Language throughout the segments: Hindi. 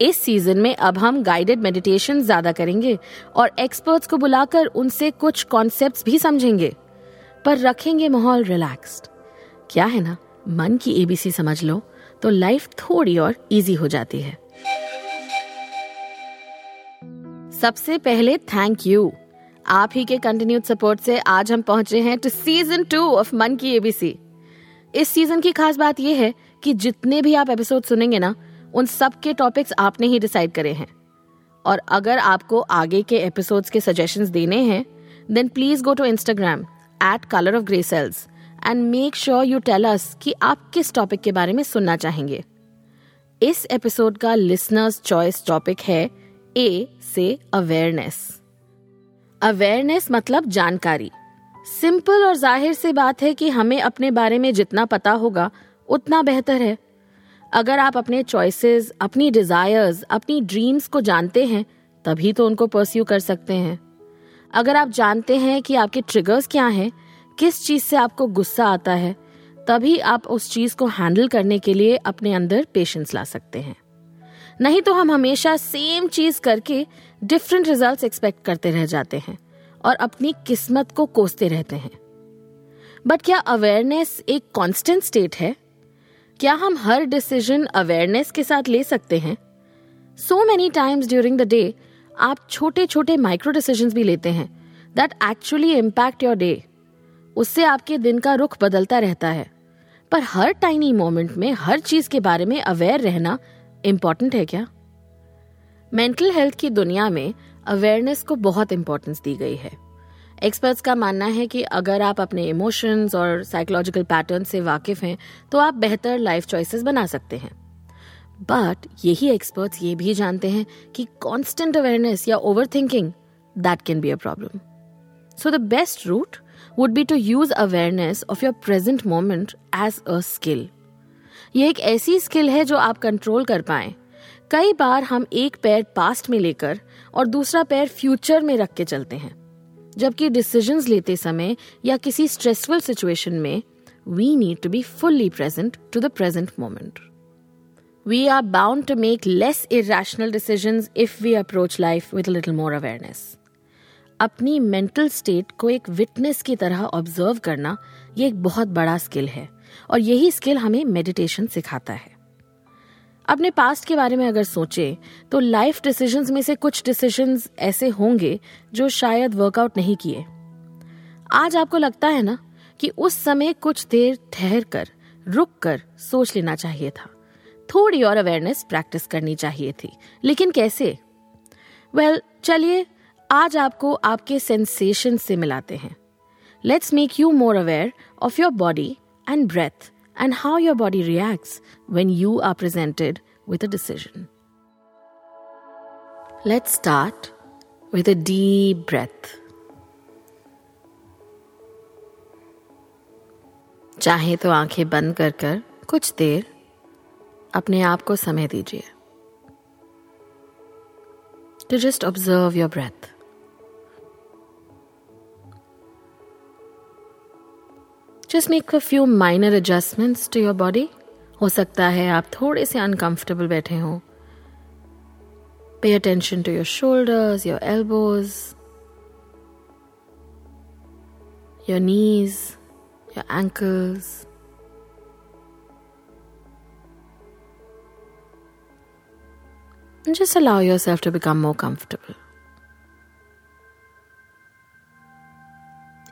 इस सीज़न में अब हम गाइडेड मेडिटेशन ज़्यादा करेंगे और एक्सपर्ट्स को बुलाकर उनसे कुछ कॉन्सेप्ट्स भी समझेंगे। पर रखेंगे माहौल रिलैक्स्ड क्या है ना? मन की एबीसी समझ लो तो लाइफ थोड़ी और इजी हो जाती है। सबसे पहले थैंक यू आप ही के कंटिन्यूड सपोर्ट से आज हम पहुँचे हैं टू सीज़न टू ऑफ़ मन की एबीसी इस सीज़न की खास बात यह है कि जितने भी आप एपिसोड सुनेंगे ना उन सब के टॉपिक्स आपने ही डिसाइड करे हैं। और अगर आपको आगे के एपिसोड्स के सजेशंस देने हैं then please go to Instagram at colour of grey cells and make sure you tell us कि आप किस टॉपिक के बारे में सुनना चाहेंगे। इस एपिसोड का लिसनर्स चॉइस टॉपिक है ए से अवेयरनेस अवेयरनेस मतलब जानकारी। सिंपल और ज़ाहिर सी बात है कि हमें अपने बारे में जितना पता होगा, उतना बेहतर है। अगर आप अपने चॉइसेस अपनी डिजायर्स अपनी ड्रीम्स को जानते हैं, तभी तो उनको परस्यू कर सकते हैं। अगर आप जानते हैं कि आपके ट्रिगर्स क्या हैं, किस चीज़ से आपको गुस्सा आता है, तभी आप उस चीज़ को हैंडल करने के लिए अपने अंदर पेशेंस ला सकते हैं। नहीं तो हम हमेशा सेम चीज़ करके डिफरेंट रिजल्ट्स एक्सपेक्ट करते रह जाते हैं और अपनी किस्मत को कोसते रहते हैं। बट क्या अवेयरनेस एक कांस्टेंट स्टेट है? क्या हम हर डिसीज़न अवेयरनेस के साथ ले सकते हैं? So many times during the day आप छोटे छोटे माइक्रो डिसीज़न भी लेते हैं that actually impact your day उससे आपके दिन का रुख बदलता रहता है। पर हर टाइनी मोमेंट में, हर चीज़ के बारे में अवेयर रहना इंपॉर्टेंट है क्या? मेंटल हेल्थ की दुनिया में अवेयरनेस को बहुत इंपॉर्टेंस दी गई है। एक्सपर्ट्स का मानना है कि अगर आप अपने इमोशंस और साइकोलॉजिकल पैटर्न से वाकिफ हैं तो आप बेहतर लाइफ चॉइसेस बना सकते हैं। बट यही एक्सपर्ट्स ये भी जानते हैं कि कॉन्स्टेंट अवेयरनेस या overthinking that can be a problem so the best route would be to use awareness of your present moment as a skill ये एक ऐसी स्किल है जो आप कंट्रोल कर पाए। कई बार हम एक पैर पास्ट में लेकर और दूसरा पैर फ्यूचर में रख के चलते हैं। जबकि डिसीजंस लेते समय या किसी स्ट्रेसफुल सिचुएशन में we need to be fully present to the present moment we are bound to make less irrational decisions if we approach life with little more awareness अपनी मेंटल स्टेट को एक विटनेस की तरह ऑब्ज़र्व करना, ये एक बहुत बड़ा स्किल है और यही स्किल हमें मेडिटेशन सिखाता है। अपने पास्ट के बारे में अगर सोचे तो लाइफ डिसीजंस में से कुछ डिसीजंस ऐसे होंगे जो शायद वर्कआउट नहीं किए। आज आपको लगता है ना कि उस समय कुछ देर ठहर कर रुक कर सोच लेना चाहिए था। थोड़ी और अवेयरनेस प्रैक्टिस करनी चाहिए थी। लेकिन कैसे? वेल well, चलिए आज आपको आपके सेंसेशन से मिलाते हैं। Let's make you more aware of your body and breath and how your body reacts when you are presented with a decision. Let's start with a deep breath. चाहे तो आंखें बंद कर कर कुछ देर अपने आप को समय दीजिए to just observe your breath just make a few minor adjustments to your body हो सकता है आप थोड़े से अनकंफर्टेबल बैठे हों। Pay attention to your shoulders your elbows your knees your ankles just allow yourself to become more comfortable.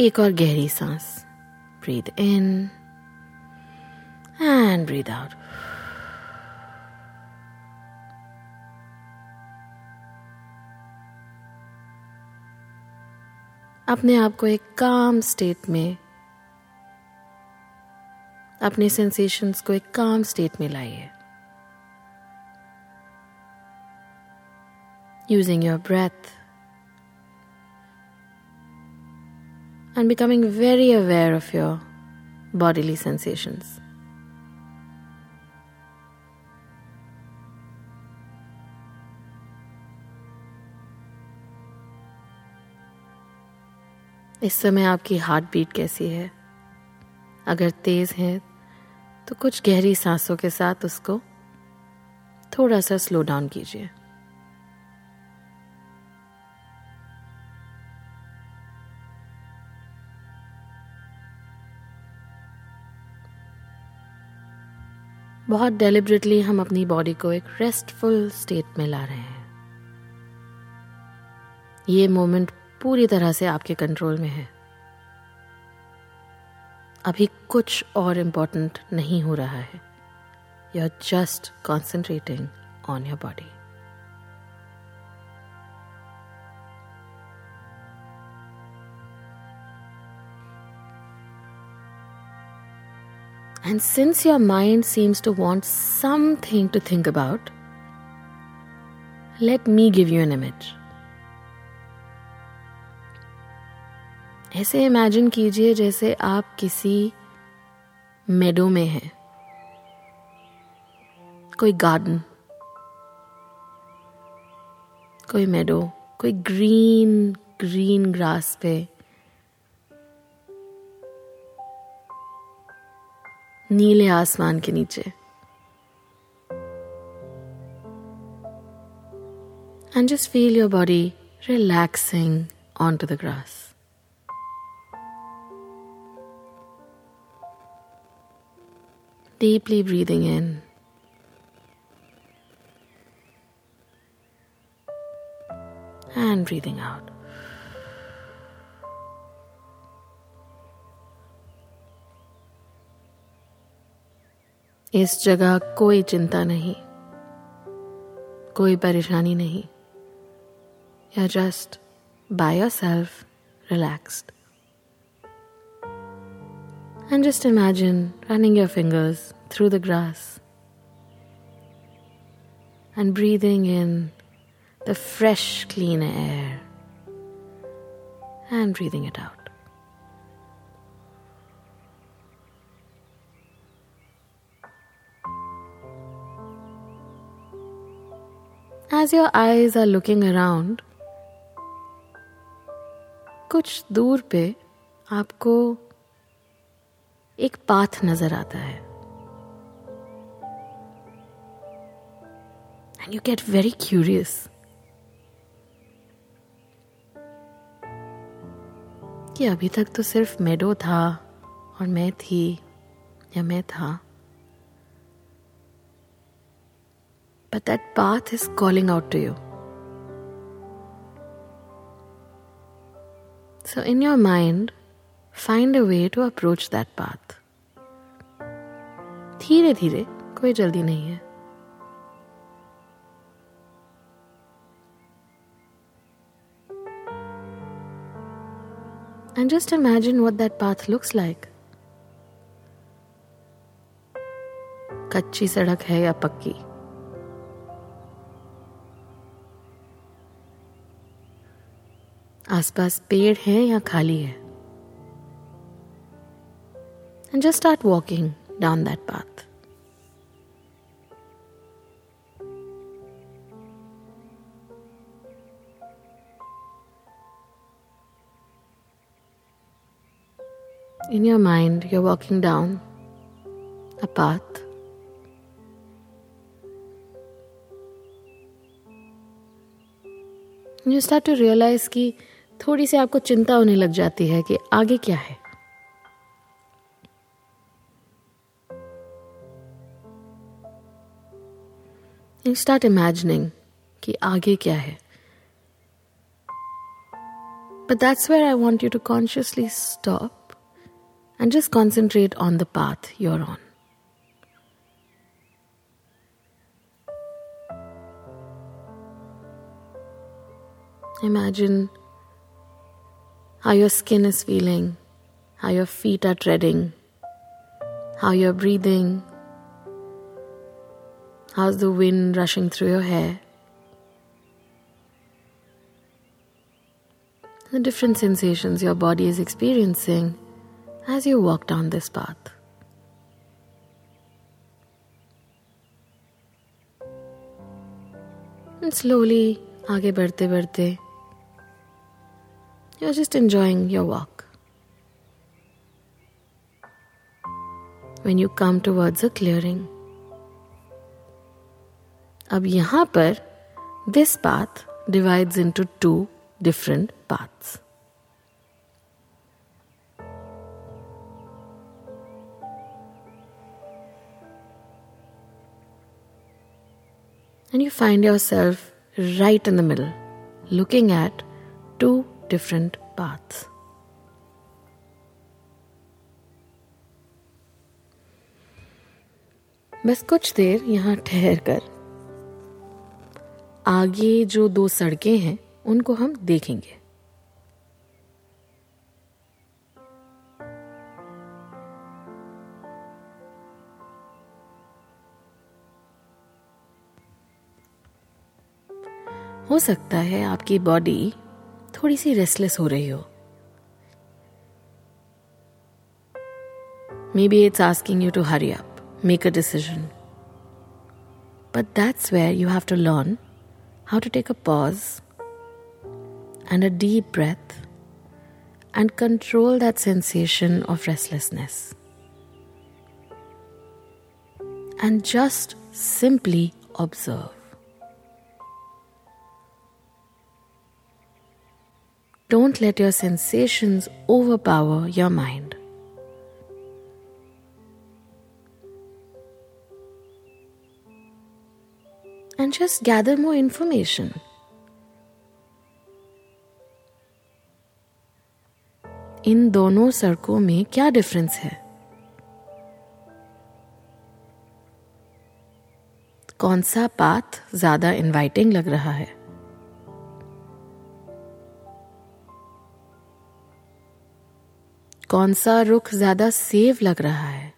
एक और गहरी सांस। Breathe in and breathe out. अपने आप को एक काम स्टेट में, अपने सेंसेशंस को एक काम स्टेट में लाइए using your breath and becoming very aware of your bodily sensations. इस समय आपकी हार्ट बीट कैसी है अगर तेज है तो कुछ गहरी सांसों के साथ उसको थोड़ा सा स्लो डाउन कीजिए बहुत डेलिबरेटली हम अपनी बॉडी को एक रेस्टफुल स्टेट में ला रहे हैं। ये मोमेंट पूरी तरह से आपके कंट्रोल में है। अभी कुछ और इम्पोर्टेंट नहीं हो रहा है। You are just concentrating on your body And since your mind seems to want something to think about, let me give you an image. ऐसे इमेजिन कीजिए जैसे आप किसी मेडो में हैं कोई गार्डन कोई मेडो कोई ग्रीन ग्रीन ग्रास पे नीले आसमान के नीचे। And just feel your body relaxing on to the grass deeply breathing in. And breathing out. इस जगह कोई चिंता नहीं कोई परेशानी नहीं या just by yourself relaxed and just imagine running your fingers through the grass and breathing in the fresh, clean air and breathing it out. As your eyes are looking around, कुछ दूर पे आपको एक पाथ नज़र आता है। And you get very curious कि अभी तक तो सिर्फ़ मेडो था और मैं थी या मैं था। but that path is calling out to you. So, in your mind, find a way to approach that path. धीरे धीरे कोई जल्दी नहीं है And just imagine what that path looks like. कच्ची सड़क है या पक्की आसपास पेड़ है या खाली है? And just start walking down that path in your mind you are walking down a path you start to realise की थोड़ी सी आपको चिंता होने लग जाती है कि आगे क्या है। स्टार्ट इमेजिनिंग कि आगे क्या है। But that's where I want you to consciously stop and just concentrate on the path your on Imagine how your skin is feeling, how your feet are treading, how you're breathing, how's the wind rushing through your hair. the different sensations your body is experiencing as you walk down this path. And slowly, आगे बढ़ते बढ़ते you're just enjoying your walk. When you come towards a clearing, अब यहां पर this path divides into two different paths. And you find yourself right in the middle, looking at two different paths. बस कुछ देर यहाँ ठहर कर, आगे जो दो सड़कें हैं, उनको हम देखेंगे हो सकता है आपकी बॉडी थोड़ी सी रेस्टलेस हो रही हो maybe it's asking you to hurry up make a decision but that's where you have to learn how to take a pause and a deep breath and control that sensation of restlessness. And just simply observe. Don't let your sensations overpower your mind. And just gather more information. इन दोनों सड़कों में क्या डिफरेंस है कौन सा पाथ ज़्यादा इनवाइटिंग लग रहा है कौन सा रुख ज्यादा सेव लग रहा है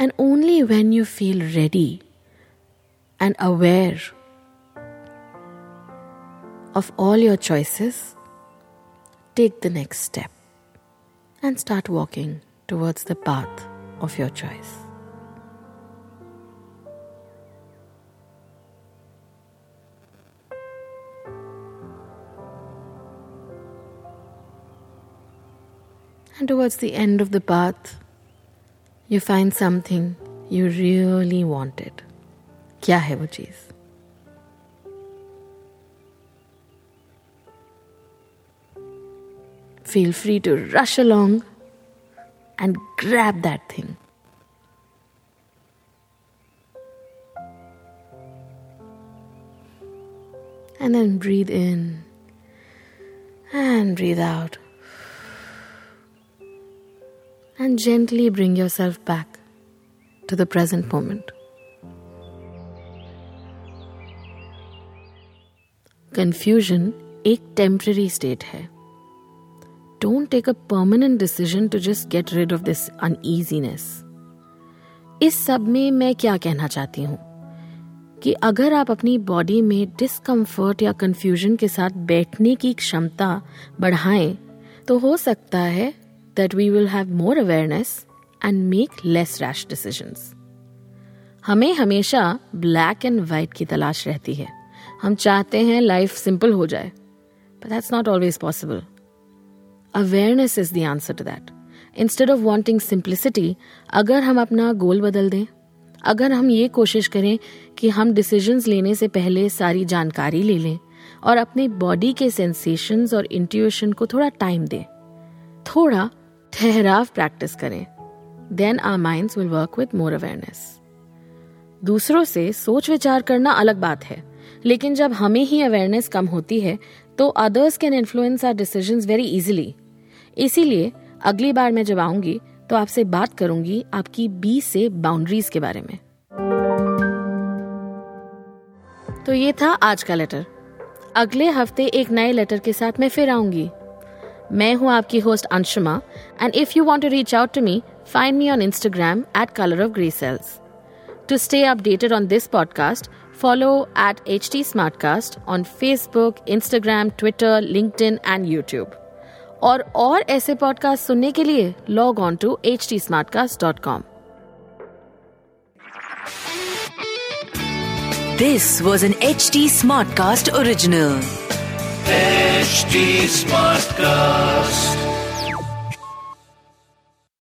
and only when you feel ready and aware of all your choices, take the next step and start walking towards the path of your choice. And towards the end of the path, you find something you really wanted. क्या है वो चीज़ feel free to rush along and grab that thing. And then breathe in and breathe out. And gently bring yourself back to the present moment. Confusion एक टेम्पररी स्टेट है don't take a permanent decision to just get rid of this uneasiness. इस सब में मैं क्या कहना चाहती हूँ कि अगर आप अपनी बॉडी में डिस्कम्फर्ट या कंफ्यूजन के साथ बैठने की क्षमता बढ़ाएँ तो हो सकता है that we will have more awareness and make less rash decisions हमें हमेशा ब्लैक एंड व्हाइट की तलाश रहती है। हम चाहते हैं लाइफ सिंपल हो जाए but that's not always possible awareness is the answer to that instead of wanting simplicity अगर हम अपना गोल बदल दें, अगर हम ये कोशिश करें कि हम डिसीजंस लेने से पहले सारी जानकारी ले लें और अपने बॉडी के सेंसेशंस और इंट्यूशन को थोड़ा टाइम दें, थोड़ा ठहराव प्रैक्टिस करें। Then our minds will work with more awareness दूसरों से सोच विचार करना अलग बात है, लेकिन जब हमें ही अवेयरनेस कम होती है तो others can influence our decisions very easily इसीलिए अगली बार मैं जब आऊँगी तो आपसे बात करूँगी आपकी बी से बाउंड्रीज के बारे में। तो ये था आज का लेटर अगले हफ़्ते एक नए लेटर के साथ मैं फिर आऊँगी। मैं हूँ आपकी host Anshuma and if you want to reach out to me find me on Instagram at colour of grey cells to stay updated on this podcast follow at H T smart cast on Facebook Instagram Twitter link and YouTube और और ऐसे पॉडकास्ट सुनने के लिए log on to H T smart cast dot com this was an H T smart cast original original. HD Smartcast.